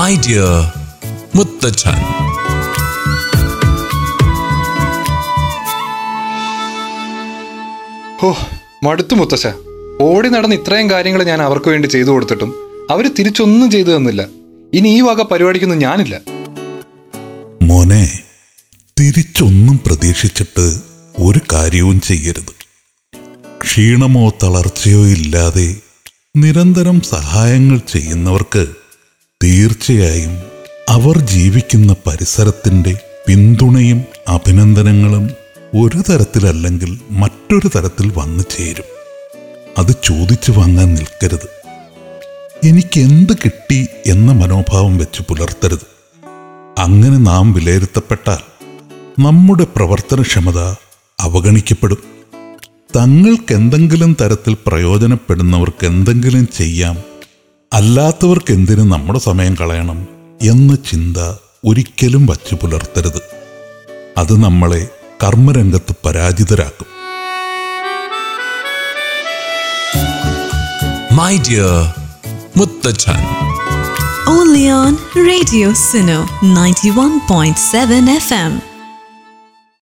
My dear മുത്തച്ഛൻ ഓ മടുത്തു മുത്തശ്ശ. ഓടി നടന്ന് ഇത്രയും കാര്യങ്ങൾ ഞാൻ അവർക്ക് വേണ്ടി ചെയ്തു കൊടുത്തിട്ടും അവർ തിരിച്ചൊന്നും ചെയ്തു തന്നില്ല. ഇനി ഈ വക പരിപാടിക്കൊന്നും ഞാനില്ല. മോനെ തിരിച്ചൊന്നും പ്രതീക്ഷിച്ചിട്ട് ഒരു കാര്യവും ചെയ്യരുത്. ക്ഷീണമോ തളർച്ചയോ ഇല്ലാതെ നിരന്തരം സഹായങ്ങൾ ചെയ്യുന്നവർക്ക് തീർച്ചയായും അവർ ജീവിക്കുന്ന പരിസരത്തിന്റെ പിന്തുണയും അഭിനന്ദനങ്ങളും ഒരു തരത്തിലല്ലെങ്കിൽ മറ്റൊരു തരത്തിൽ വന്നു ചേരും. അത് ചോദിച്ചു വാങ്ങാൻ നിൽക്കരുത്. എനിക്ക് എന്ത് കിട്ടി എന്ന മനോഭാവം വെച്ച് പുലർത്തരുത്. അങ്ങനെ നാം വിലയിരുത്തപ്പെട്ടാൽ നമ്മുടെ പ്രവർത്തനക്ഷമത അവഗണിക്കപ്പെടും. തങ്ങൾക്ക് എന്തെങ്കിലും തരത്തിൽ പ്രയോജനപ്പെടുന്നവർക്ക് എന്തെങ്കിലും ചെയ്യാം അല്ലാത്തവർക്ക് എന്തിനു നമ്മുടെ സമയം കളയണം എന്ന ചിന്ത ഒരിക്കലും വച്ചു പുലർത്തരുത്. അത് നമ്മളെ കർമ്മരംഗത്ത് പരാജിതരാക്കും. മൈ ഡിയർ മുത്തച്ഛൻ. Only on Radio seven 91.7 FM.